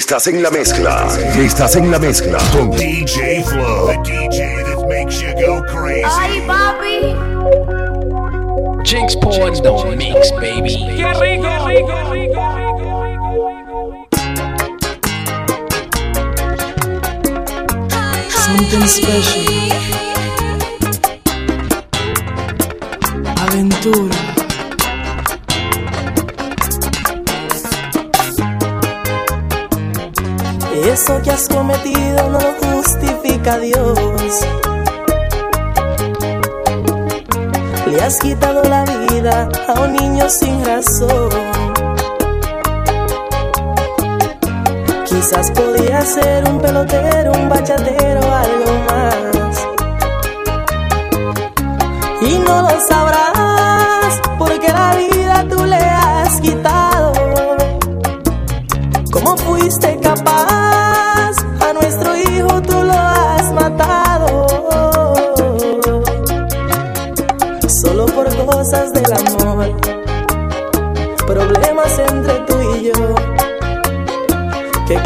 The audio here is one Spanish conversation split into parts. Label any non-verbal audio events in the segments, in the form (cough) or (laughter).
Estás en la mezcla. Estás en la mezcla con DJ Flow. The DJ that makes you go crazy. Ay, papi. Jinx Porn don't mix, baby. ¡Qué rico, rico, rico! Something special. Aventura. Eso que has cometido no justifica a Dios. Le has quitado la vida a un niño sin razón. Quizás podía ser un pelotero, un bachatero, algo más. Y no lo sabrás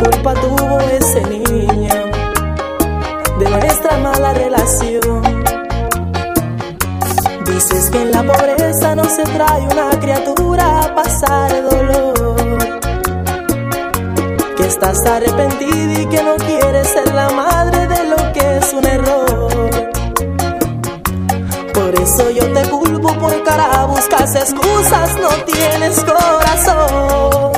culpa tuvo ese niño de nuestra mala relación? Dices que en la pobreza no se trae una criatura a pasar dolor que estás arrepentida y que no quieres ser la madre de lo que es un error. Por eso yo te culpo por cara, buscas excusas, no tienes corazón.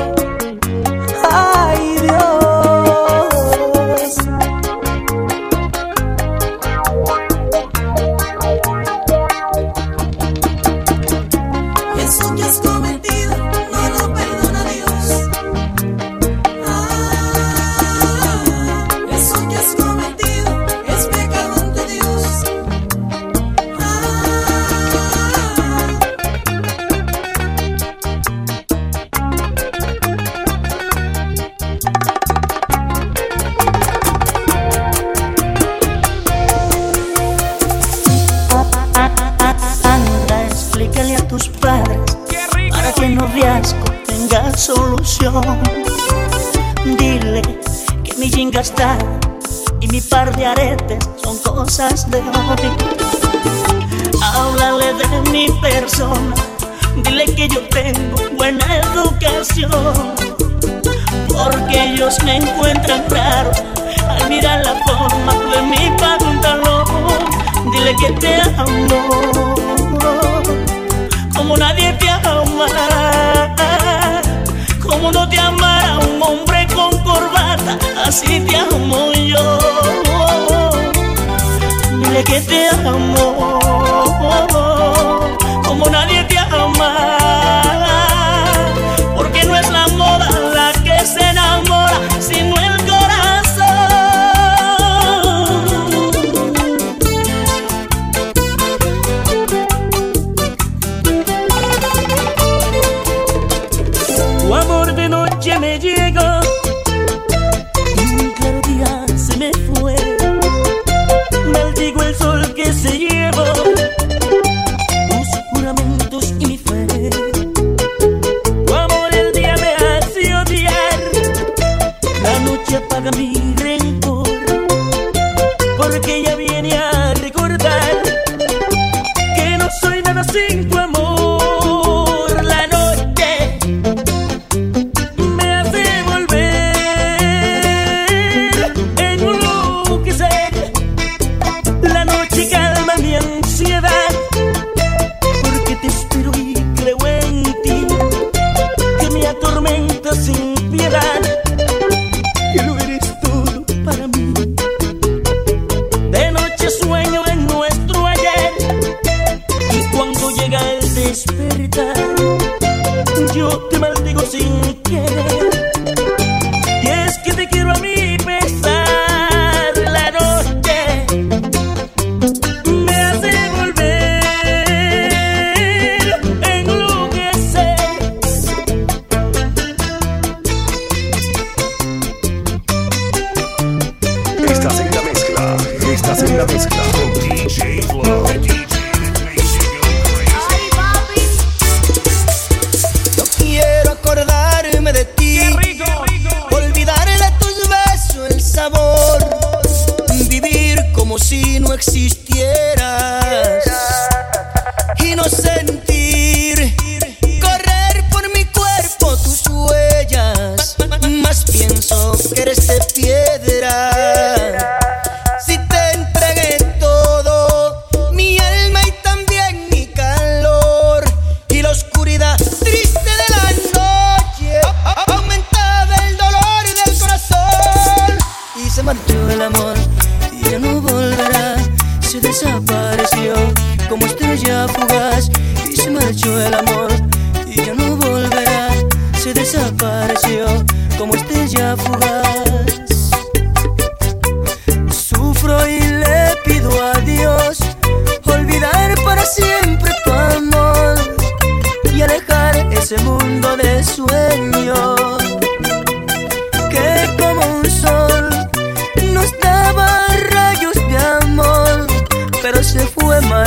Dile que mi jinga está y mi par de aretes son cosas de hoy. Háblale de mi persona, dile que yo tengo buena educación. Porque ellos me encuentran raro al mirar la forma de mi pantalón. Dile que te amo como nadie te ama. Como no te amará un hombre con corbata, así te amo yo. Dile que te amo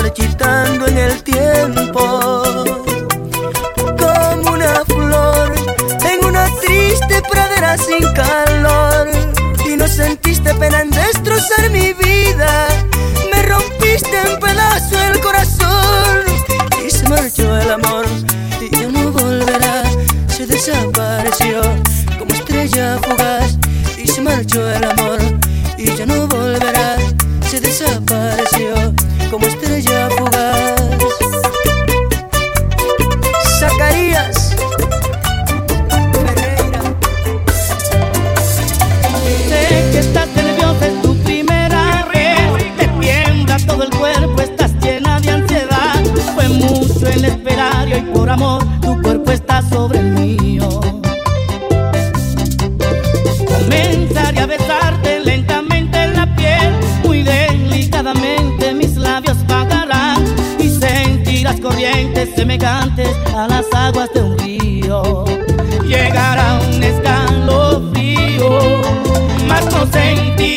marchitando en el tiempo, como una flor en una triste pradera sin calor. Y no sentiste pena en destrozar mi vida. amor, tu cuerpo está sobre el mío. Comenzaré a besarte lentamente en la piel, muy delicadamente mis labios pagarán y sentirás corrientes semejantes a las aguas de un río. Llegará un escalofrío, más no consentido.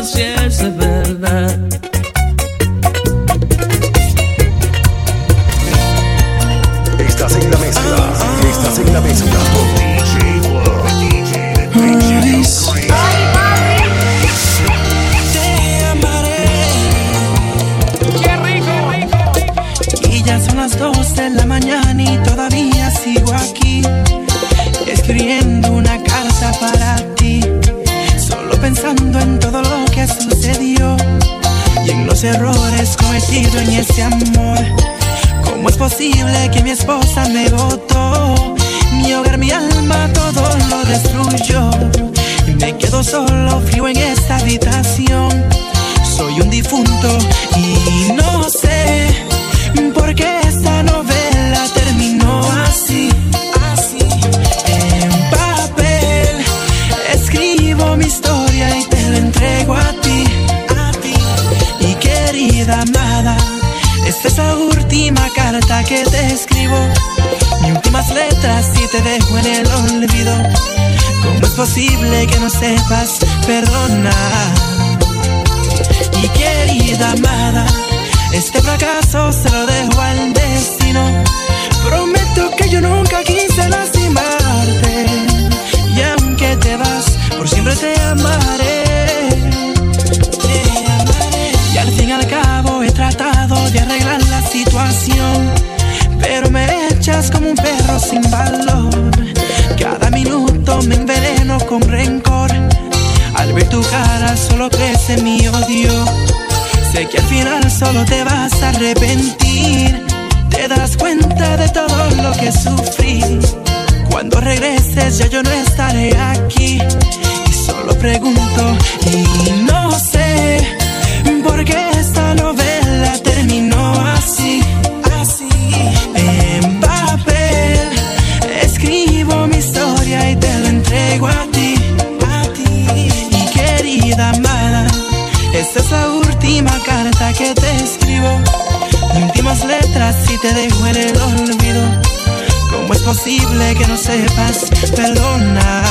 Yes, yes. Mi hogar, mi alma, todo lo destruyó. Me quedo solo, frío en esta habitación. Soy un difunto y no sé por qué esta novela terminó así. Así. En papel escribo mi historia y te la entrego a ti. A ti. Y querida amada, esta es la última carta que te escribo. Últimas letras y te dejo en el olvido. ¿Cómo es posible que no sepas perdonar? Y querida amada, este fracaso se lo dejo al destino. Prometo que yo nunca solo te vas a arrepentir. Te das cuenta de todo lo que sufrí. Cuando regreses ya yo no estaré aquí. Y solo pregunto y no sé por qué esta novela terminó así. Así. En papel escribo mi historia y te la entrego. A te dejo en el olvido. ¿Cómo es posible que no sepas perdonar?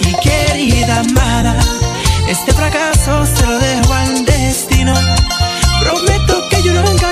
Y querida amada, este fracaso se lo dejo al destino. Prometo que yo nunca quise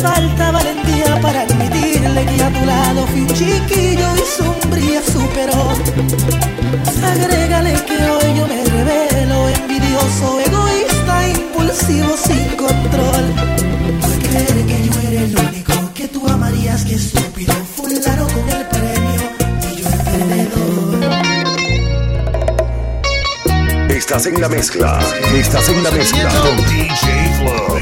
Falta valentía para admitirle que a tu lado fui un chiquillo y sombría superó. Agrégale que hoy yo me revelo, envidioso, egoísta, impulsivo, sin control. Por creer que yo era el único que tú amarías, que estúpido, fulano con el premio y yo el perdedor. Estás en la mezcla. Estás en la mezcla. DJ Flow,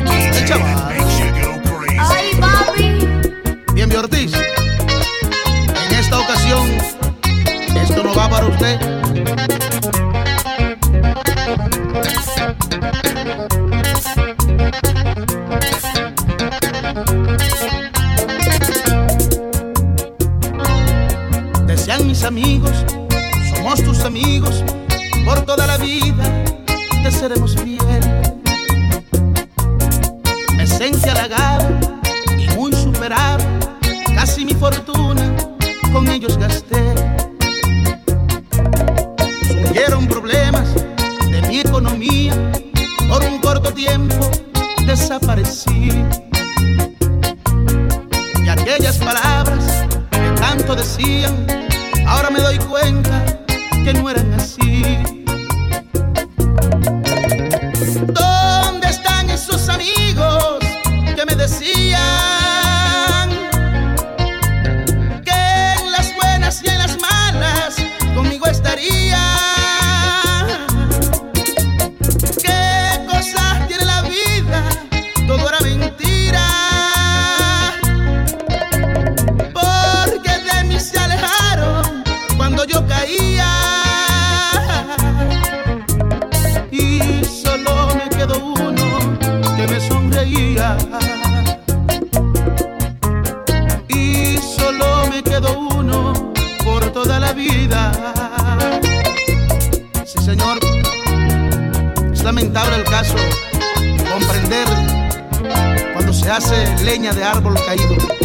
leña de árbol caído.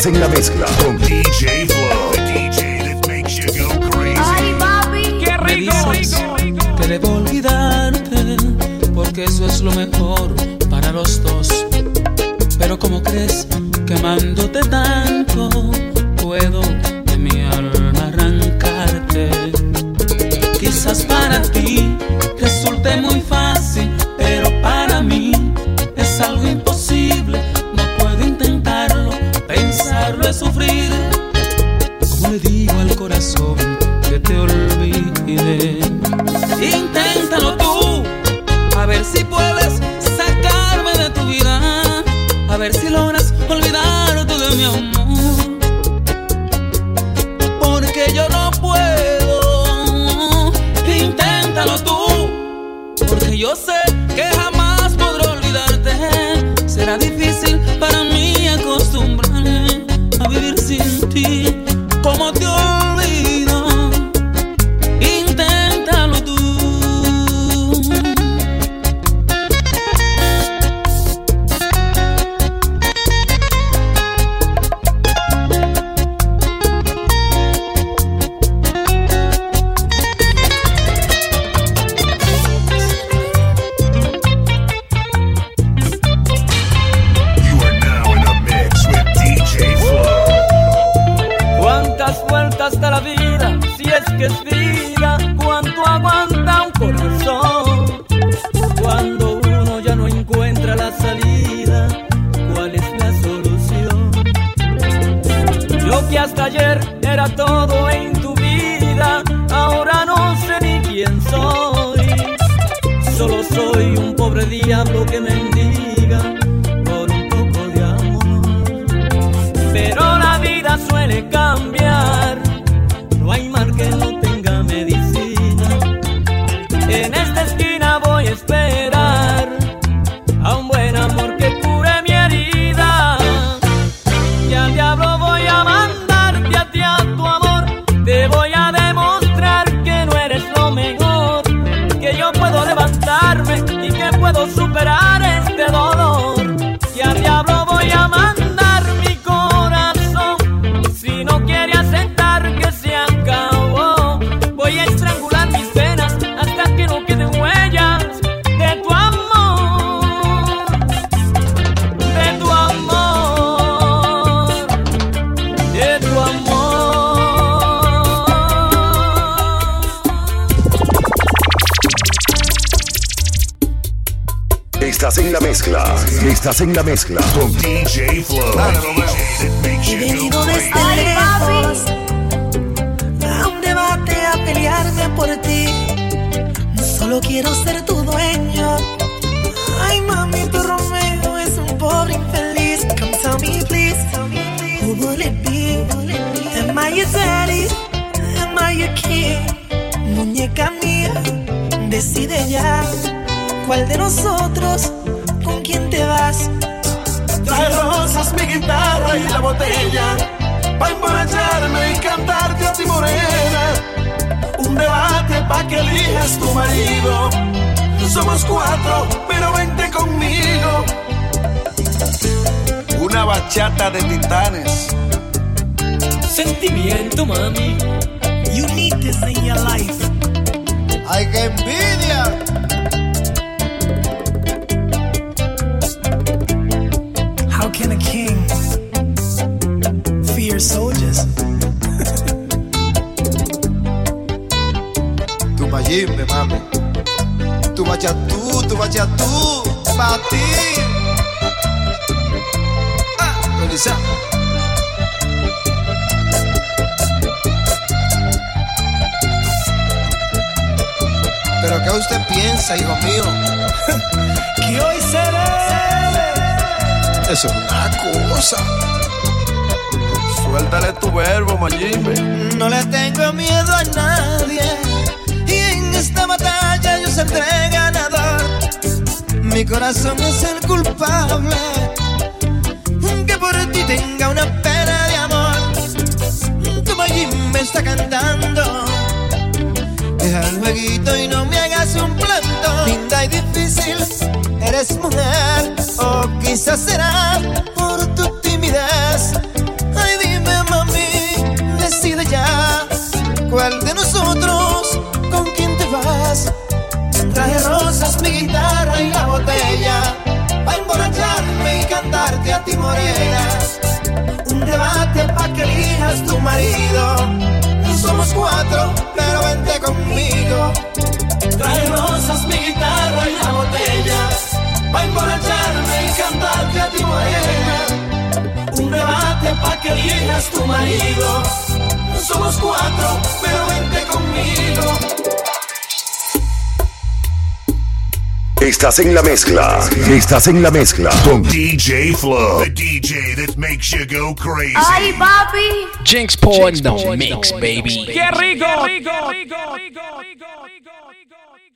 Estás en la mezcla con DJ Flow. DJ you go crazy. Ay. Qué Me dices. Que debo olvidarte, porque eso es lo mejor para los dos. Pero como crees que amándote tanto, puedo de mi alma arrancarte. Quizás para ti Estás en la mezcla. Estás en la mezcla con DJ Flow. You venido desde lejos a un debate a pelearme por ti. No solo quiero ser tu dueño. Ay, mami, tu Romeo es un pobre infeliz. Come tell me, please. Who will it be? Am I your daddy? Am I your king? Muñeca mía, decide ya. ¿Cuál de nosotros? ¿Con quién te vas? Trae rosas, mi guitarra y la botella. Pa' emborracharme y cantarte a ti morena. Un debate pa' que elijas tu marido. Somos cuatro, pero vente conmigo. Una bachata de titanes. Sentimiento, mami. You need this in your life. ¡Ay, qué envidia! How can a king fear soldiers? (laughs) Tu mayimbe, mami. Tu bachatú, tu bachatú, pa' ti. Ah, Melissa. ¿Pero qué usted piensa, hijo mío? (laughs) Que hoy se debe. Eso es una cosa. Suéltale tu verbo, Mayimbe. No le tengo miedo a nadie y en esta batalla yo saldré ganador. Mi corazón es el culpable, que por ti tenga una pena de amor. Tu Mayim me está cantando. Deja el jueguito y no me hagas un planto. Linda y difícil, eres mujer, o quizás será por tu timidez. Ay, dime, mami, decide ya. ¿Cuál de nosotros, con quién te vas? Traje rosas, mi guitarra y la botella. Pa' emborracharme y cantarte a ti, morena. Un debate pa' que elijas tu marido. Somos cuatro, pero vente conmigo. Trae rosas, mi guitarra y la botella. Pa' emborracharme y cantarte a ti, morena. Un debate pa' que elijas tu marido. Somos cuatro, pero vente conmigo. Estás en la mezcla. Estás en la mezcla con DJ Flow. The DJ that makes you go crazy. Ay, papi. Jinx Porn, the mix, baby. Qué rico. Qué rico. rico, rico, rico, rico.